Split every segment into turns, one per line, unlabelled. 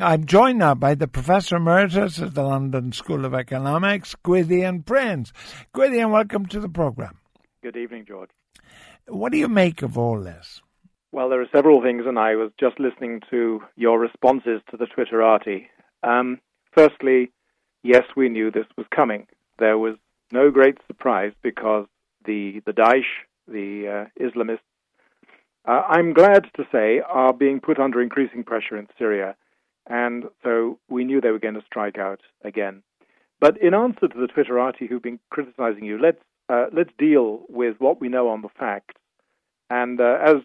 I'm joined now by the Professor Emeritus at the London School of Economics, Gwythian Prins. Gwythian, welcome to the program.
Good evening, George.
What do you make of all this?
Well, there are several things, and I was just listening to your responses to the Twitterati. Um, firstly, yes, we knew this was coming. There was no great surprise because the the Daesh, the uh, Islamists, uh, I'm glad to say, are being put under increasing pressure in Syria, and so we knew they were going to strike out again. But in answer to the Twitterati who've been criticizing you, let's uh, let's deal with what we know on the facts. And uh, as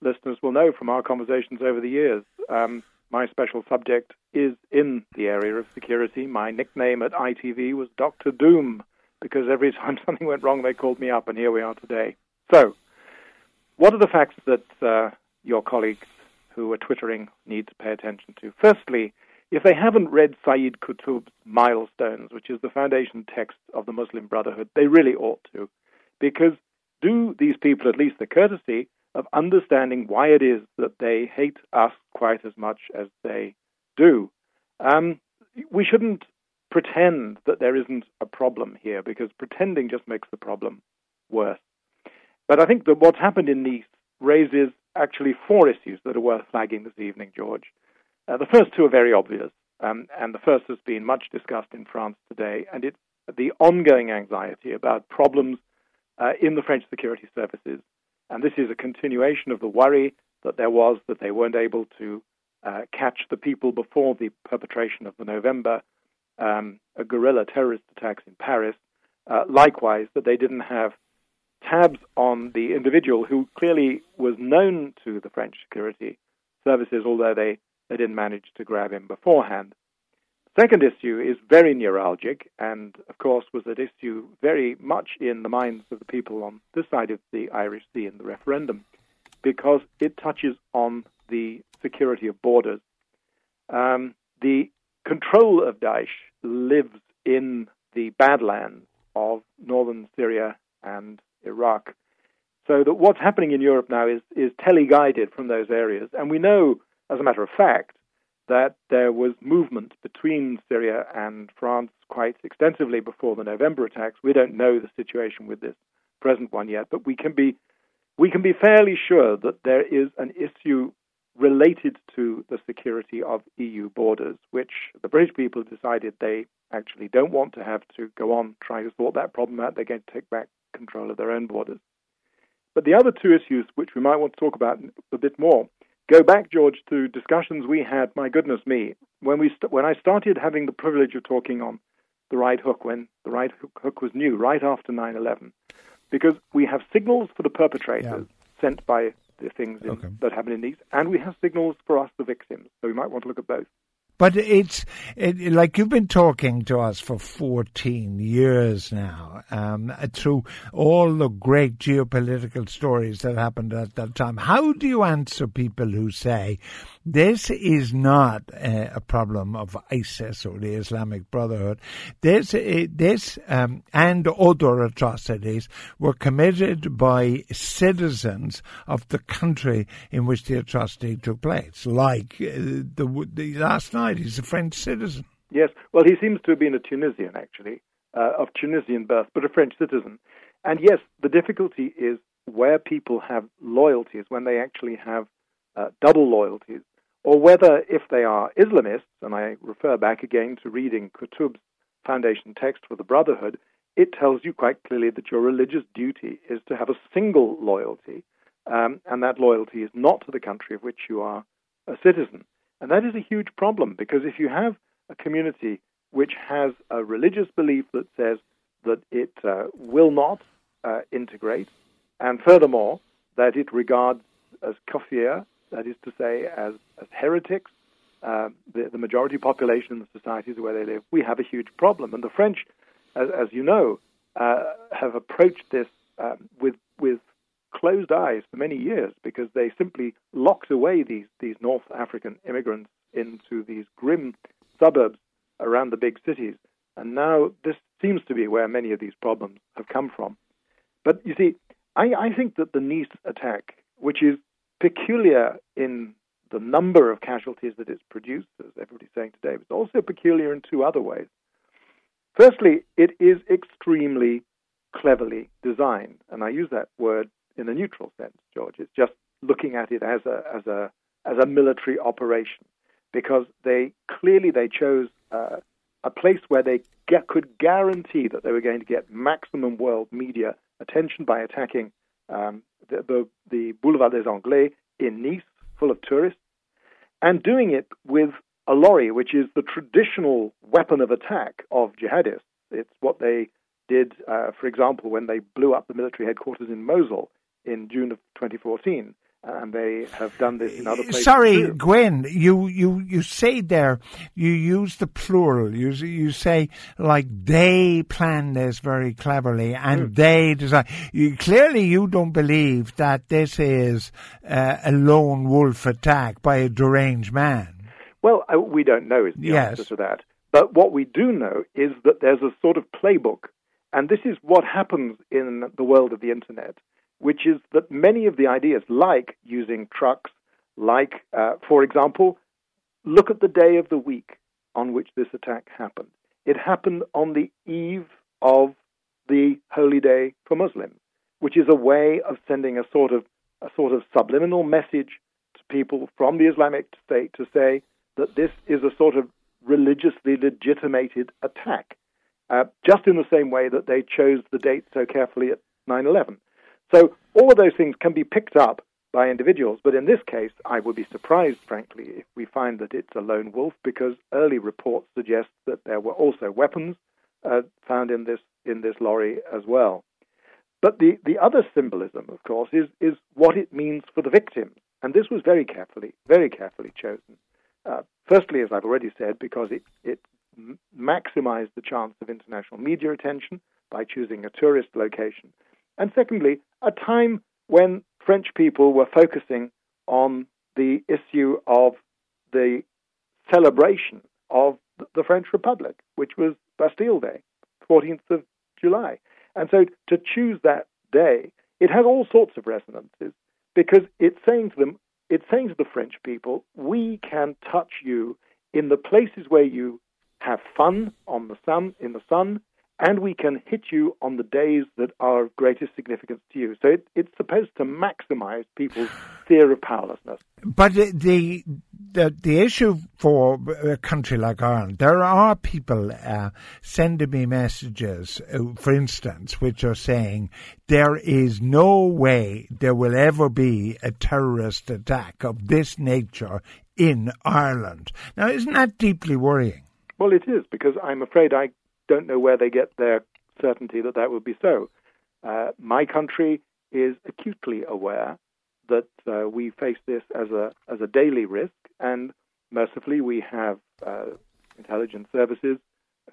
listeners will know from our conversations over the years, um, my special subject is in the area of security. My nickname at ITV was Dr. Doom because every time something went wrong, they called me up, and here we are today. So, what are the facts that uh, your colleagues who are twittering need to pay attention to? Firstly, if they haven't read Sayyid Qutb's Milestones, which is the foundation text of the Muslim Brotherhood, they really ought to, because do these people at least the courtesy of understanding why it is that they hate us quite as much as they do. Um, we shouldn't pretend that there isn't a problem here because pretending just makes the problem worse. But I think that what's happened in Nice raises actually four issues that are worth flagging this evening, George. Uh, the first two are very obvious, um, and the first has been much discussed in France today, and it's the ongoing anxiety about problems uh, in the French security services. And this is a continuation of the worry that there was that they weren't able to uh, catch the people before the perpetration of the November um, guerrilla terrorist attacks in Paris. Uh, likewise, that they didn't have tabs on the individual who clearly was known to the French security services, although they, they didn't manage to grab him beforehand. Second issue is very neuralgic, and of course was an issue very much in the minds of the people on this side of the Irish Sea in the referendum, because it touches on the security of borders. Um, the control of Daesh lives in the badlands of northern Syria and Iraq. So that what's happening in Europe now is, is teleguided from those areas. And we know, as a matter of fact, that there was movement between Syria and France quite extensively before the November attacks. We don't know the situation with this present one yet, but we can be we can be fairly sure that there is an issue related to the security of EU borders, which the British people decided they actually don't want to have to go on trying to sort that problem out. They're going to take back control of their own borders. But the other two issues, which we might want to talk about a bit more, go back, George, to discussions we had. My goodness me, when we st- when I started having the privilege of talking on the right hook, when the right hook was new, right after 9/11, because we have signals for the perpetrators yeah. sent by the things in, okay. that happen in these, and we have signals for us, the victims. So we might want to look at both.
But it's it, like you've been talking to us for 14 years now, um, through all the great geopolitical stories that happened at that time. How do you answer people who say this is not uh, a problem of ISIS or the Islamic Brotherhood? This, uh, this um, and other atrocities were committed by citizens of the country in which the atrocity took place, like uh, the, the last night He's a French citizen.
Yes. Well, he seems to have been a Tunisian, actually, uh, of Tunisian birth, but a French citizen. And yes, the difficulty is where people have loyalties, when they actually have uh, double loyalties, or whether if they are Islamists, and I refer back again to reading Qutb's foundation text for the Brotherhood, it tells you quite clearly that your religious duty is to have a single loyalty, um, and that loyalty is not to the country of which you are a citizen. And that is a huge problem because if you have a community which has a religious belief that says that it uh, will not uh, integrate, and furthermore, that it regards as kafir, that is to say, as, as heretics, uh, the, the, majority population in the societies where they live, we have a huge problem. And the French, as, as you know, uh, have approached this um, with, with closed eyes for many years because they simply locked away these, these North African immigrants into these grim suburbs around the big cities. And now this seems to be where many of these problems have come from. But you see, I, I think that the Nice attack, which is peculiar in the number of casualties that it's produced, as everybody's saying today. It's also peculiar in two other ways. Firstly, it is extremely cleverly designed, and I use that word in a neutral sense, George. It's just looking at it as a as a as a military operation because they clearly they chose uh, a place where they get, could guarantee that they were going to get maximum world media attention by attacking um, the, the, the Boulevard des Anglais in Nice, full of tourists, and doing it with a lorry, which is the traditional weapon of attack of jihadists. It's what they did, uh, for example, when they blew up the military headquarters in Mosul in June of 2014 and they have done this in other places.
Sorry,
too.
Gwen, you, you, you say there, you use the plural. You, you say like they planned this very cleverly and mm. they design. You, clearly, you don't believe that this is uh, a lone wolf attack by a deranged man.
Well, uh, we don't know is the
yes.
answer to that. But what we do know is that there's a sort of playbook, and this is what happens in the world of the internet which is that many of the ideas, like using trucks, like, uh, for example, look at the day of the week on which this attack happened. It happened on the eve of the holy day for Muslims, which is a way of sending a sort of a sort of subliminal message to people from the Islamic State to say that this is a sort of religiously legitimated attack, uh, just in the same way that they chose the date so carefully at 9 11. So all of those things can be picked up by individuals, but in this case, I would be surprised, frankly, if we find that it's a lone wolf, because early reports suggest that there were also weapons uh, found in this in this lorry as well. But the, the other symbolism, of course, is is what it means for the victim, and this was very carefully, very carefully chosen. Uh, firstly, as I've already said, because it it maximized the chance of international media attention by choosing a tourist location. And secondly, a time when French people were focusing on the issue of the celebration of the French Republic, which was Bastille Day, 14th of July. And so to choose that day, it has all sorts of resonances because it's saying to them, it's saying to the French people, we can touch you in the places where you have fun on the sun, in the sun, and we can hit you on the days that are of greatest significance to you. So it, it's supposed to maximize people's fear of powerlessness.
But the the the issue for a country like Ireland, there are people uh, sending me messages, uh, for instance, which are saying there is no way there will ever be a terrorist attack of this nature in Ireland. Now, isn't that deeply worrying?
Well, it is because I'm afraid I don't know where they get their certainty that that would be so. Uh, my country is acutely aware that uh, we face this as a as a daily risk, and mercifully we have uh, intelligence services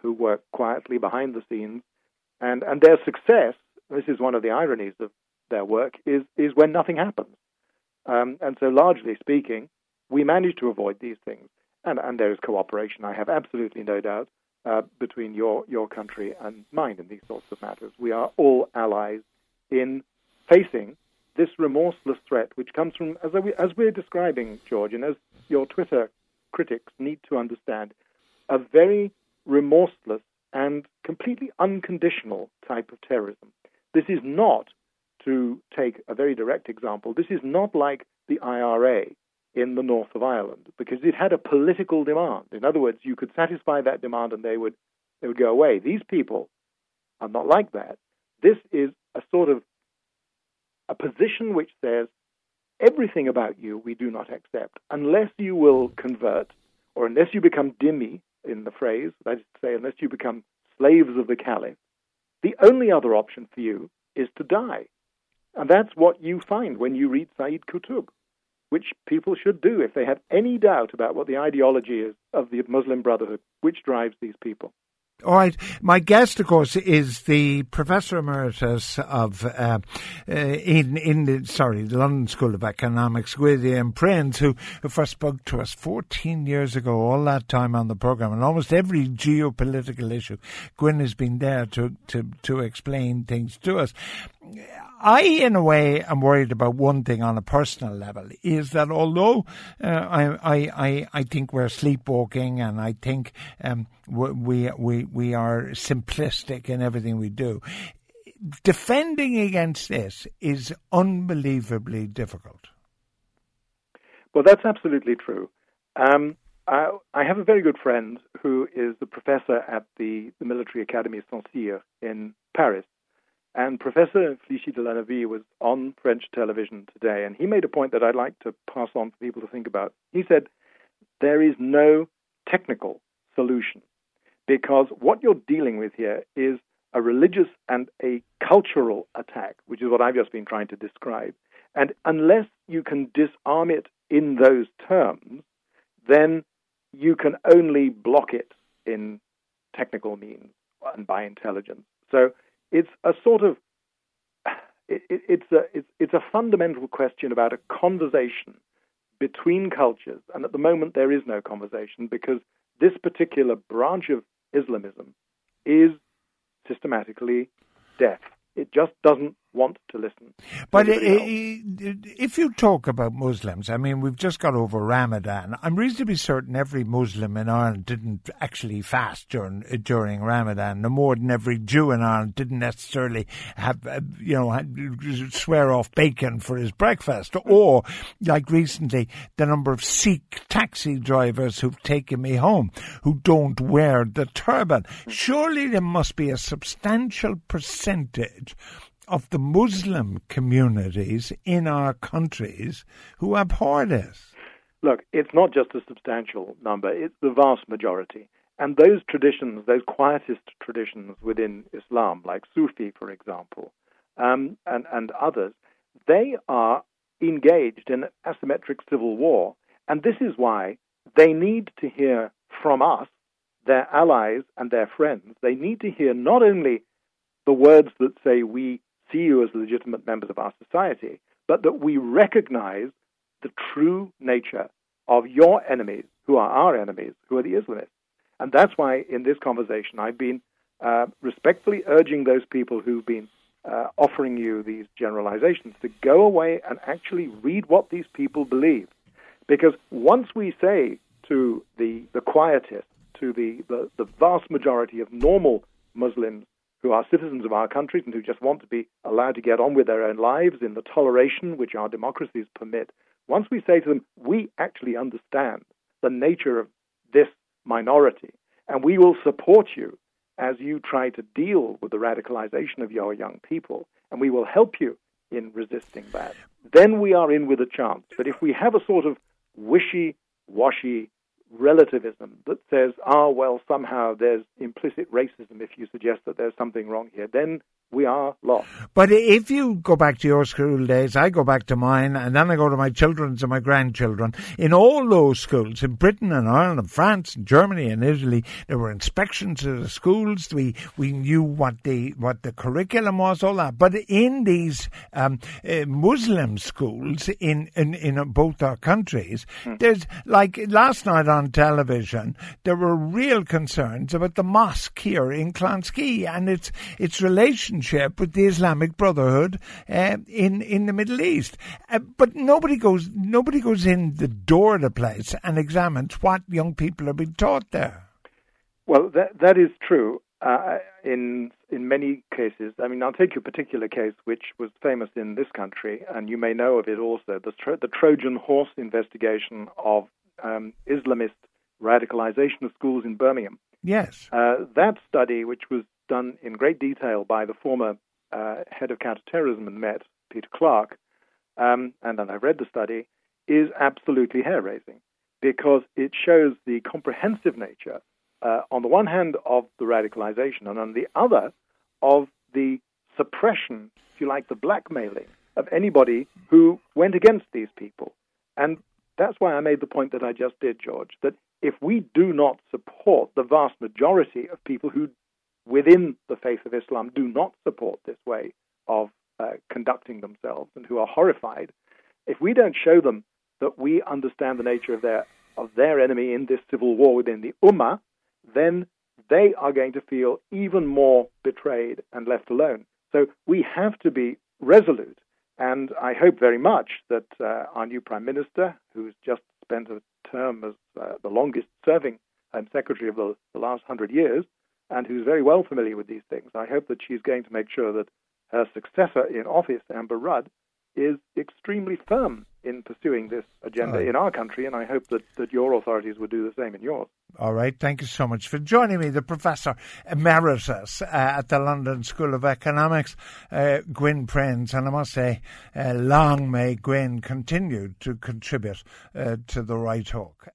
who work quietly behind the scenes, and and their success. This is one of the ironies of their work is is when nothing happens, um, and so largely speaking, we manage to avoid these things, and and there is cooperation. I have absolutely no doubt uh, between your, your country and mine in these sorts of matters. We are all allies in facing this remorseless threat, which comes from, as, we, as we're describing, George, and as your Twitter critics need to understand, a very remorseless and completely unconditional type of terrorism. This is not, to take a very direct example, this is not like the IRA, in the north of Ireland because it had a political demand. In other words, you could satisfy that demand and they would they would go away. These people are not like that. This is a sort of a position which says everything about you we do not accept unless you will convert or unless you become dhimmi in the phrase, that is to say, unless you become slaves of the caliph. The only other option for you is to die. And that's what you find when you read Sayyid Qutb which people should do if they have any doubt about what the ideology is of the Muslim Brotherhood, which drives these people.
All right. My guest, of course, is the Professor Emeritus of uh, uh, in in the sorry the London School of Economics, William Prins, who, who first spoke to us 14 years ago. All that time on the program, and almost every geopolitical issue, Gwyn has been there to to to explain things to us. I, in a way, am worried about one thing on a personal level is that although uh, I, I, I think we're sleepwalking and I think um, we, we, we are simplistic in everything we do, defending against this is unbelievably difficult.
Well, that's absolutely true. Um, I, I, have a very good friend who is the professor at the, the Military Academy Saint-Cyr in Paris. And Professor Flichy de la was on French television today, and he made a point that I'd like to pass on for people to think about. He said, There is no technical solution because what you're dealing with here is a religious and a cultural attack, which is what I've just been trying to describe. And unless you can disarm it in those terms, then you can only block it in technical means and by intelligence. So it's a sort of it, it, it's a it's, it's a fundamental question about a conversation between cultures, and at the moment there is no conversation because this particular branch of Islamism is systematically deaf. It just doesn't want to listen.
But if you talk about Muslims, I mean, we've just got over Ramadan. I'm reasonably certain every Muslim in Ireland didn't actually fast during during Ramadan, no more than every Jew in Ireland didn't necessarily have, uh, you know, swear off bacon for his breakfast. Or, like recently, the number of Sikh taxi drivers who've taken me home who don't wear the turban. Surely there must be a substantial percentage of the Muslim communities in our countries who abhor this.
Look, it's not just a substantial number, it's the vast majority. And those traditions, those quietist traditions within Islam, like Sufi, for example, um, and, and others, they are engaged in asymmetric civil war. And this is why they need to hear from us, their allies and their friends. They need to hear not only the words that say we see you as legitimate members of our society, but that we recognize the true nature of your enemies, who are our enemies, who are the Islamists. And that's why in this conversation I've been uh, respectfully urging those people who've been uh, offering you these generalizations to go away and actually read what these people believe. Because once we say to the, the quietists, to the, the, the vast majority of normal Muslims who are citizens of our countries and who just want to be allowed to get on with their own lives in the toleration which our democracies permit, once we say to them, we actually understand the nature of this minority, and we will support you as you try to deal with the radicalization of your young people, and we will help you in resisting that, then we are in with a chance. But if we have a sort of wishy washy relativism that says, ah, well, somehow there's implicit racism if you suggest that there's something wrong here, then we are lost.
But if you go back to your school days, I go back to mine, and then I go to my children's and my grandchildren. In all those schools, in Britain and Ireland and France and Germany and Italy, there were inspections of the schools. We we knew what the what the curriculum was, all that. But in these um, uh, Muslim schools in, in in both our countries, hmm. there's like last night on television, there were real concerns about the mosque here in Clonskeagh and its its relation relationship with the Islamic Brotherhood uh, in in the Middle East. Uh, but nobody goes nobody goes in the door of the place and examines what young people are being taught there.
Well, that that is true. Uh, in in many cases, I mean, I'll take a particular case which was famous in this country, and you may know of it also: the, Tro- the Trojan horse investigation of um, Islamist radicalization of schools in Birmingham.
Yes,
uh, that study, which was done in great detail by the former uh, head of counterterrorism in Met, Peter Clarke, um, and I've read the study, is absolutely hair raising because it shows the comprehensive nature, uh, on the one hand, of the radicalization, and on the other, of the suppression, if you like, the blackmailing of anybody who went against these people. And that's why I made the point that I just did, George, that if we do not support the vast majority of people who within the faith of Islam do not support this way of uh, conducting themselves and who are horrified, if we don't show them that we understand the nature of their of their enemy in this civil war within the Ummah, then they are going to feel even more betrayed and left alone. So we have to be resolute. And I hope very much that uh, our new Prime Minister, who's just spent a term as uh, the longest serving Secretary of the, the last hundred years, and who's very well familiar with these things, I hope that she's going to make sure that her successor in office, Amber Rudd, is extremely firm in pursuing this agenda in our country, and I hope that, that your authorities would do the same in yours.
All right. Thank you so much for joining me, the Professor Emeritus uh, at the London School of Economics, uh, Gwyn Prins. And I must say, uh, long may Gwyn continue to contribute uh, to the right talk.